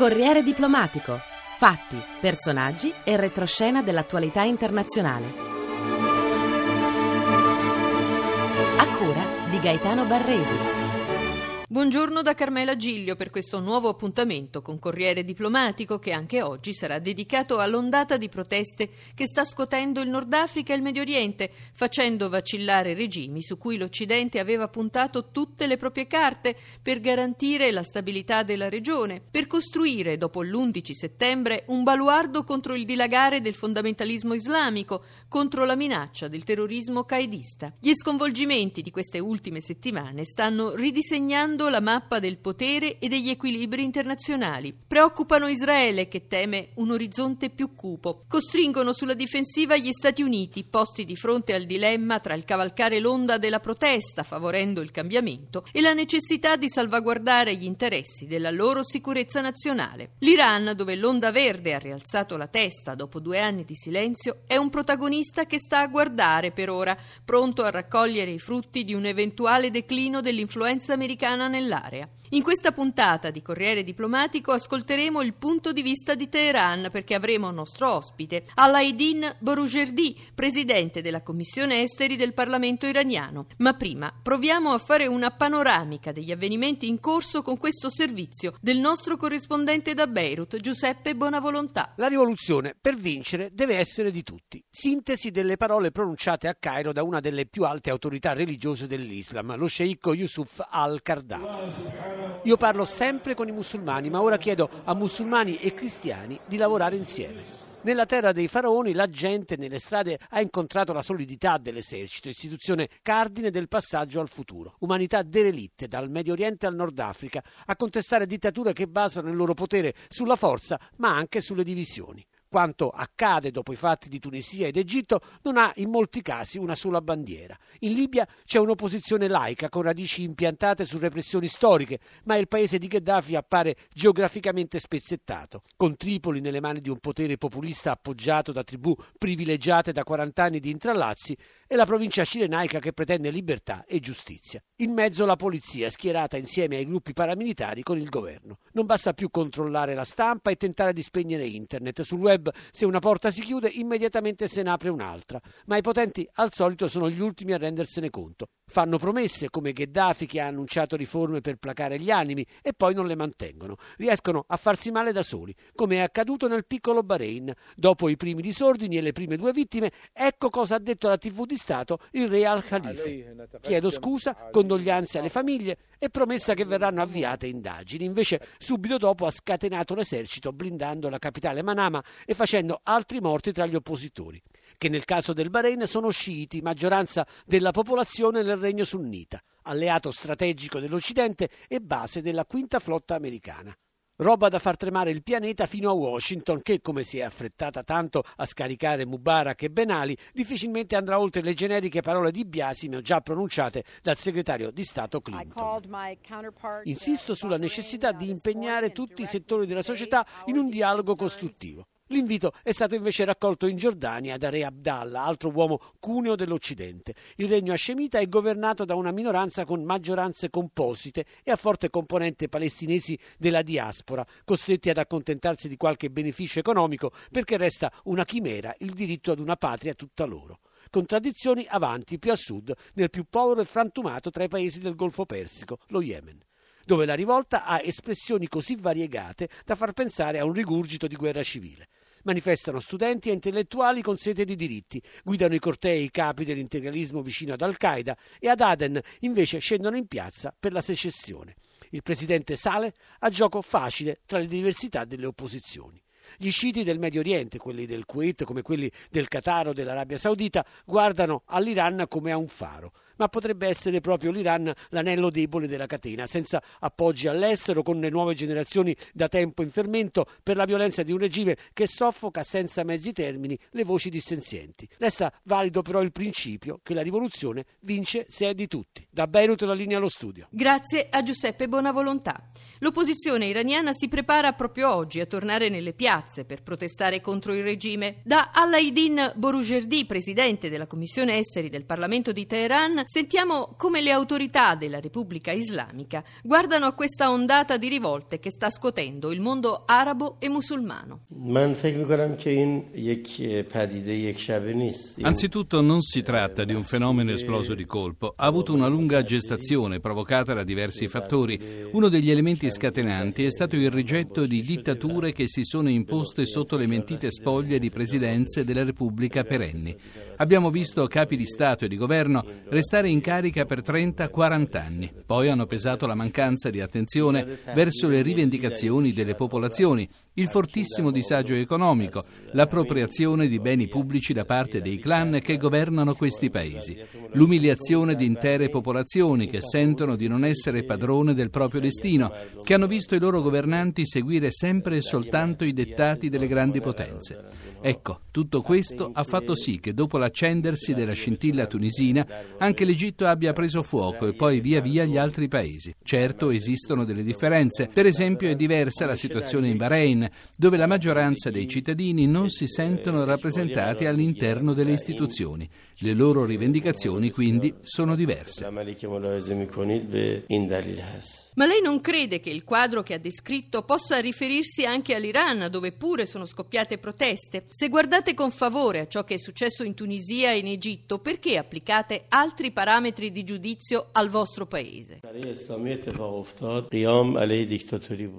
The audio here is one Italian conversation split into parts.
Corriere diplomatico. Fatti, personaggi e retroscena dell'attualità internazionale. A cura di Gaetano Barresi. Buongiorno da Carmela Giglio per questo nuovo appuntamento con Corriere Diplomatico che anche oggi sarà dedicato all'ondata di proteste che sta scotendo il Nord Africa e il Medio Oriente, facendo vacillare regimi su cui l'Occidente aveva puntato tutte le proprie carte per garantire la stabilità della regione, per costruire dopo l'11 settembre un baluardo contro il dilagare del fondamentalismo islamico, contro la minaccia del terrorismo qaedista. Gli sconvolgimenti di queste ultime settimane stanno ridisegnando cambiando la mappa del potere e degli equilibri internazionali. Preoccupano Israele, che teme un orizzonte più cupo. Costringono sulla difensiva gli Stati Uniti, posti di fronte al dilemma tra il cavalcare l'onda della protesta, favorendo il cambiamento, e la necessità di salvaguardare gli interessi della loro sicurezza nazionale. L'Iran, dove l'onda verde ha rialzato la testa dopo due anni di silenzio, è un protagonista che sta a guardare per ora, pronto a raccogliere i frutti di un eventuale declino dell'influenza americana nell'area. In questa puntata di Corriere Diplomatico ascolteremo il punto di vista di Teheran perché avremo nostro ospite Alaidin Borujerdi, presidente della Commissione Esteri del Parlamento iraniano. Ma prima proviamo a fare una panoramica degli avvenimenti in corso con questo servizio del nostro corrispondente da Beirut, Giuseppe Bonavolontà. La rivoluzione per vincere deve essere di tutti. Sintesi delle parole pronunciate a Cairo da una delle più alte autorità religiose dell'Islam, lo sceicco Yusuf al-Qardawi. Io parlo sempre con i musulmani, ma ora chiedo a musulmani e cristiani di lavorare insieme. Nella terra dei faraoni la gente nelle strade ha incontrato la solidità dell'esercito, istituzione cardine del passaggio al futuro. Umanità derelitte dal Medio Oriente al Nord Africa a contestare dittature che basano il loro potere sulla forza ma anche sulle divisioni. Quanto accade dopo i fatti di Tunisia ed Egitto non ha in molti casi una sola bandiera. In Libia c'è un'opposizione laica con radici impiantate su repressioni storiche, ma il paese di Gheddafi appare geograficamente spezzettato, con Tripoli nelle mani di un potere populista appoggiato da tribù privilegiate da 40 anni di intrallazzi e la provincia cirenaica che pretende libertà e giustizia. In mezzo la polizia schierata insieme ai gruppi paramilitari con il governo. Non basta più controllare la stampa e tentare di spegnere internet. Sul web se una porta si chiude, immediatamente se ne apre un'altra. Ma i potenti, al solito, sono gli ultimi a rendersene conto. Fanno promesse, come Gheddafi che ha annunciato riforme per placare gli animi, e poi non le mantengono. Riescono a farsi male da soli, come è accaduto nel piccolo Bahrain. Dopo i primi disordini e le prime due vittime, ecco cosa ha detto alla TV di Stato il re al-Khalife. Chiedo scusa, condoglianze alle famiglie e promessa che verranno avviate indagini. Invece, subito dopo ha scatenato l'esercito blindando la capitale Manama e facendo altri morti tra gli oppositori, che nel caso del Bahrain sono sciiti, maggioranza della popolazione nel regno sunnita, alleato strategico dell'Occidente e base della quinta flotta americana. Roba da far tremare il pianeta fino a Washington, che, come si è affrettata tanto a scaricare Mubarak e Ben Ali, difficilmente andrà oltre le generiche parole di biasimo già pronunciate dal segretario di Stato Clinton. Insisto sulla necessità di impegnare tutti i settori della società in un dialogo costruttivo. L'invito è stato invece raccolto in Giordania da Re Abdallah, altro uomo cuneo dell'Occidente. Il regno hascemita è governato da una minoranza con maggioranze composite e a forte componente palestinesi della diaspora, costretti ad accontentarsi di qualche beneficio economico perché resta una chimera il diritto ad una patria tutta loro contraddizioni avanti più a sud, nel più povero e frantumato tra i paesi del Golfo Persico, lo Yemen dove la rivolta ha espressioni così variegate da far pensare a un rigurgito di guerra civile. Manifestano studenti e intellettuali con sete di diritti, guidano i cortei i capi dell'integralismo vicino ad Al-Qaeda e ad Aden invece scendono in piazza per la secessione. Il presidente Saleh ha gioco facile tra le diversità delle opposizioni. Gli sciiti del Medio Oriente, quelli del Kuwait come quelli del Qatar o dell'Arabia Saudita, guardano all'Iran come a un faro ma potrebbe essere proprio l'Iran l'anello debole della catena, senza appoggi all'estero, con le nuove generazioni da tempo in fermento per la violenza di un regime che soffoca senza mezzi termini le voci dissenzienti. Resta valido però il principio che la rivoluzione vince se è di tutti. Da Beirut la linea allo studio. Grazie a Giuseppe Bonavolontà. L'opposizione iraniana si prepara proprio oggi a tornare nelle piazze per protestare contro il regime. Da Alaidin Borujerdi, presidente della Commissione Esteri del Parlamento di Teheran, Sentiamo come le autorità della Repubblica Islamica guardano a questa ondata di rivolte che sta scuotendo il mondo arabo e musulmano. Anzitutto non si tratta di un fenomeno esploso di colpo, ha avuto una lunga gestazione provocata da diversi fattori. Uno degli elementi scatenanti è stato il rigetto di dittature che si sono imposte sotto le mentite spoglie di presidenze della Repubblica perenni. Abbiamo visto capi di Stato e di governo restare in carica per 30-40 anni. Poi hanno pesato la mancanza di attenzione verso le rivendicazioni delle popolazioni, il fortissimo disagio economico, l'appropriazione di beni pubblici da parte dei clan che governano questi paesi, l'umiliazione di intere popolazioni che sentono di non essere padrone del proprio destino, che hanno visto i loro governanti seguire sempre e soltanto i dettati delle grandi potenze. Ecco, tutto questo ha fatto sì che dopo l'accendersi della scintilla tunisina anche l'Egitto abbia preso fuoco e poi via via gli altri paesi. Certo esistono delle differenze, per esempio è diversa la situazione in Bahrain, dove la maggioranza dei cittadini non si sentono rappresentati all'interno delle istituzioni. Le loro rivendicazioni quindi sono diverse. Ma lei non crede che il quadro che ha descritto possa riferirsi anche all'Iran, dove pure sono scoppiate proteste? Se guardate con favore a ciò che è successo in Tunisia e in Egitto, perché applicate altri parametri di giudizio al vostro paese?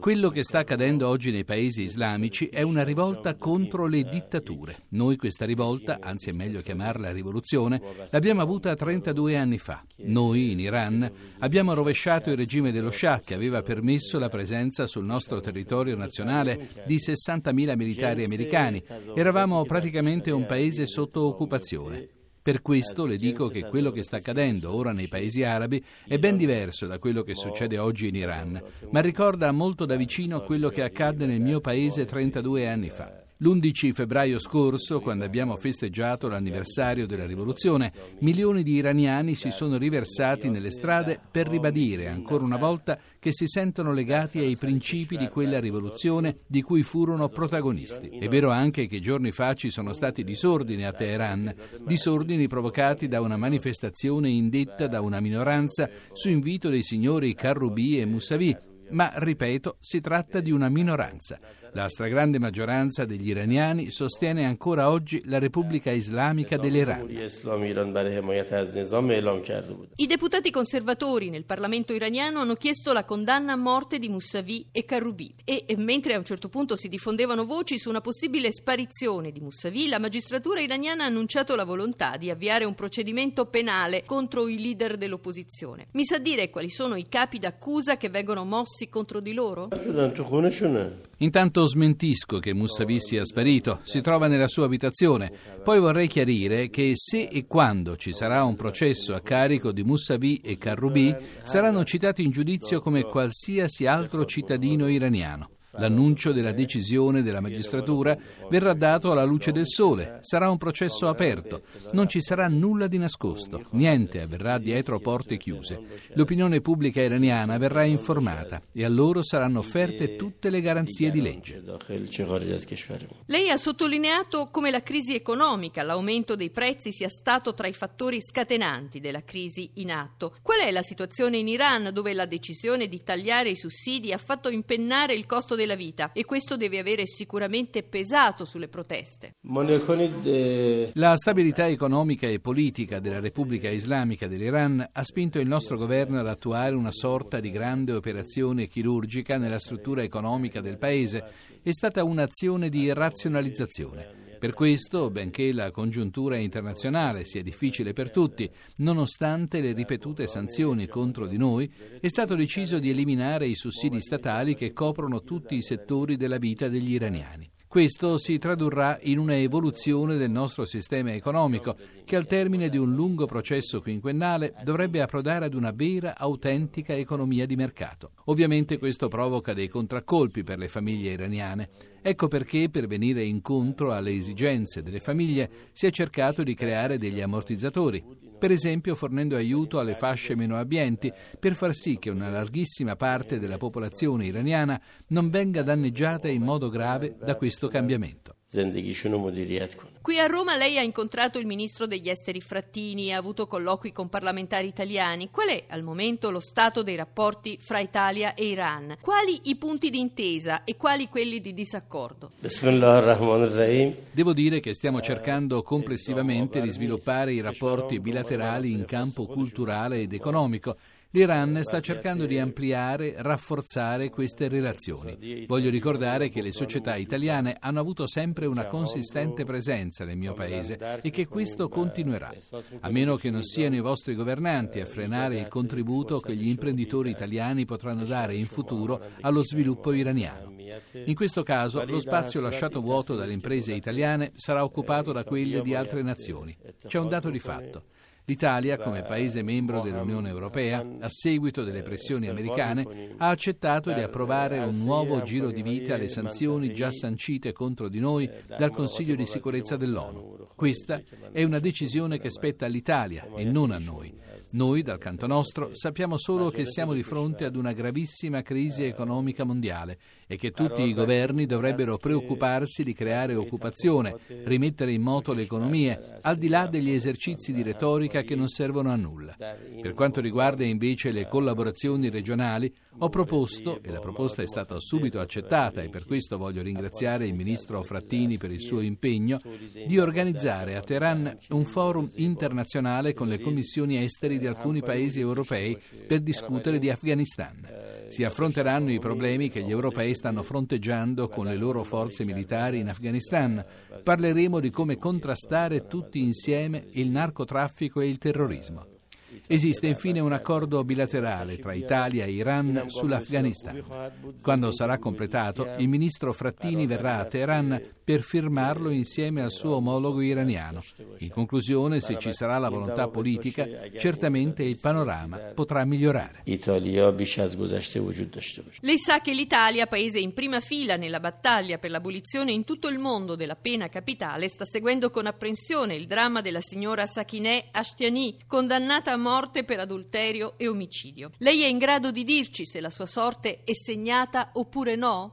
Quello che sta accadendo oggi nei paesi islamici è una rivolta contro le dittature. Noi questa rivolta, anzi è meglio chiamarla rivoluzione l'abbiamo avuta 32 anni fa. Noi, in Iran, abbiamo rovesciato il regime dello Shah che aveva permesso la presenza sul nostro territorio nazionale di 60.000 militari americani. Eravamo praticamente un paese sotto occupazione. Per questo le dico che quello che sta accadendo ora nei paesi arabi è ben diverso da quello che succede oggi in Iran, ma ricorda molto da vicino quello che accadde nel mio paese 32 anni fa. L'11 febbraio scorso, quando abbiamo festeggiato l'anniversario della rivoluzione, milioni di iraniani si sono riversati nelle strade per ribadire ancora una volta che si sentono legati ai principi di quella rivoluzione di cui furono protagonisti. È vero anche che giorni fa ci sono stati disordini a Teheran, disordini provocati da una manifestazione indetta da una minoranza su invito dei signori Karrubi e Mousavi, ma ripeto, si tratta di una minoranza. La stragrande maggioranza degli iraniani sostiene ancora oggi la Repubblica Islamica dell'Iran. I deputati conservatori nel Parlamento iraniano hanno chiesto la condanna a morte di Mousavi e Karoubi e mentre a un certo punto si diffondevano voci su una possibile sparizione di Mousavi, la magistratura iraniana ha annunciato la volontà di avviare un procedimento penale contro i leader dell'opposizione. Mi sa dire quali sono i capi d'accusa che vengono mossi contro di loro? Intanto smentisco che Mousavi sia sparito, si trova nella sua abitazione. Poi vorrei chiarire che se e quando ci sarà un processo a carico di Mousavi e Karrubi, saranno citati in giudizio come qualsiasi altro cittadino iraniano. L'annuncio della decisione della magistratura verrà dato alla luce del sole, sarà un processo aperto, non ci sarà nulla di nascosto, niente avverrà dietro porte chiuse. L'opinione pubblica iraniana verrà informata e a loro saranno offerte tutte le garanzie di legge. Lei ha sottolineato come la crisi economica, l'aumento dei prezzi sia stato tra i fattori scatenanti della crisi in atto. Qual è la situazione in Iran dove la decisione di tagliare i sussidi ha fatto impennare il costo della vita e questo deve avere sicuramente pesato sulle proteste. La stabilità economica e politica della Repubblica Islamica dell'Iran ha spinto il nostro governo ad attuare una sorta di grande operazione chirurgica nella struttura economica del paese. È stata un'azione di razionalizzazione. Per questo, benché la congiuntura internazionale sia difficile per tutti, nonostante le ripetute sanzioni contro di noi, è stato deciso di eliminare i sussidi statali che coprono tutti i settori della vita degli iraniani. Questo si tradurrà in una evoluzione del nostro sistema economico che al termine di un lungo processo quinquennale dovrebbe approdare ad una vera, autentica economia di mercato. Ovviamente questo provoca dei contraccolpi per le famiglie iraniane. Ecco perché per venire incontro alle esigenze delle famiglie si è cercato di creare degli ammortizzatori, per esempio fornendo aiuto alle fasce meno abbienti per far sì che una larghissima parte della popolazione iraniana non venga danneggiata in modo grave da questo cambiamento. زندگیشون مدیریت کنه Qui a Roma lei ha incontrato il ministro degli esteri Frattini e ha avuto colloqui con parlamentari italiani. Qual è al momento lo stato dei rapporti fra Italia e Iran? Quali i punti di intesa e quali quelli di disaccordo? Devo dire che stiamo cercando complessivamente di sviluppare i rapporti bilaterali in campo culturale ed economico L'Iran sta cercando di ampliare, rafforzare queste relazioni. Voglio ricordare che le società italiane hanno avuto sempre una consistente presenza nel mio paese e che questo continuerà, a meno che non siano i vostri governanti a frenare il contributo che gli imprenditori italiani potranno dare in futuro allo sviluppo iraniano. In questo caso lo spazio lasciato vuoto dalle imprese italiane sarà occupato da quelle di altre nazioni. C'è un dato di fatto. L'Italia, come paese membro dell'Unione Europea, a seguito delle pressioni americane, ha accettato di approvare un nuovo giro di vita alle sanzioni già sancite contro di noi dal Consiglio di sicurezza dell'ONU. Questa è una decisione che spetta all'Italia e non a noi. Noi, dal canto nostro, sappiamo solo che siamo di fronte ad una gravissima crisi economica mondiale e che tutti i governi dovrebbero preoccuparsi di creare occupazione, rimettere in moto le economie, al di là degli esercizi di retorica che non servono a nulla. Per quanto riguarda invece le collaborazioni regionali, ho proposto, e la proposta è stata subito accettata e per questo voglio ringraziare il ministro Frattini per il suo impegno, di organizzare a Teheran un forum internazionale con le commissioni esteri di alcuni paesi europei per discutere di Afghanistan. Si affronteranno i problemi che gli europei stanno fronteggiando con le loro forze militari in Afghanistan. Parleremo di come contrastare tutti insieme il narcotraffico e il terrorismo. Esiste infine un accordo bilaterale tra Italia e Iran sull'Afghanistan. Quando sarà completato, il ministro Frattini verrà a Teheran per firmarlo insieme al suo omologo iraniano. In conclusione, se ci sarà la volontà politica, certamente il panorama potrà migliorare. Lei sa che l'Italia, paese in prima fila nella battaglia per l'abolizione in tutto il mondo della pena capitale, sta seguendo con apprensione il dramma della signora Sakineh Ashtiani, condannata a morte morte per adulterio e omicidio. Lei è in grado di dirci se la sua sorte è segnata oppure no?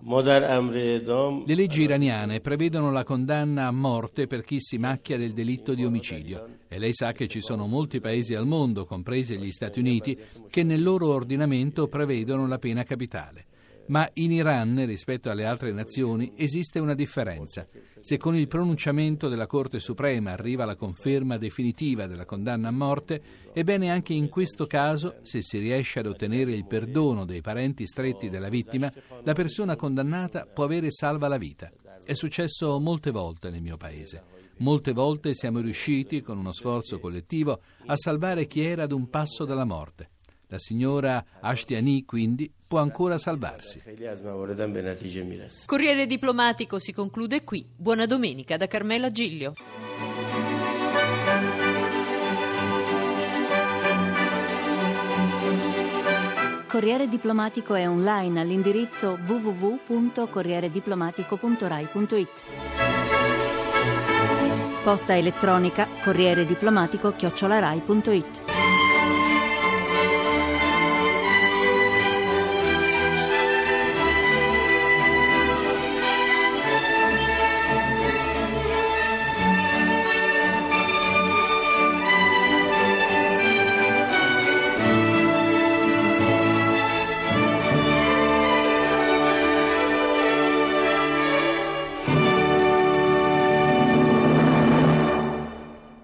Le leggi iraniane prevedono la condanna a morte per chi si macchia del delitto di omicidio. E lei sa che ci sono molti paesi al mondo, compresi gli Stati Uniti, che nel loro ordinamento prevedono la pena capitale. Ma in Iran, rispetto alle altre nazioni, esiste una differenza. Se con il pronunciamento della Corte Suprema arriva la conferma definitiva della condanna a morte, ebbene anche in questo caso, se si riesce ad ottenere il perdono dei parenti stretti della vittima, la persona condannata può avere salva la vita. È successo molte volte nel mio paese. Molte volte siamo riusciti, con uno sforzo collettivo, a salvare chi era ad un passo dalla morte. La signora Ashtiani, quindi, può ancora salvarsi. Corriere diplomatico si conclude qui. Buona domenica da Carmela Giglio. Corriere Diplomatico è online all'indirizzo www.corrierediplomatico.rai.it. Posta elettronica corriere diplomatico chiocciolarai.it.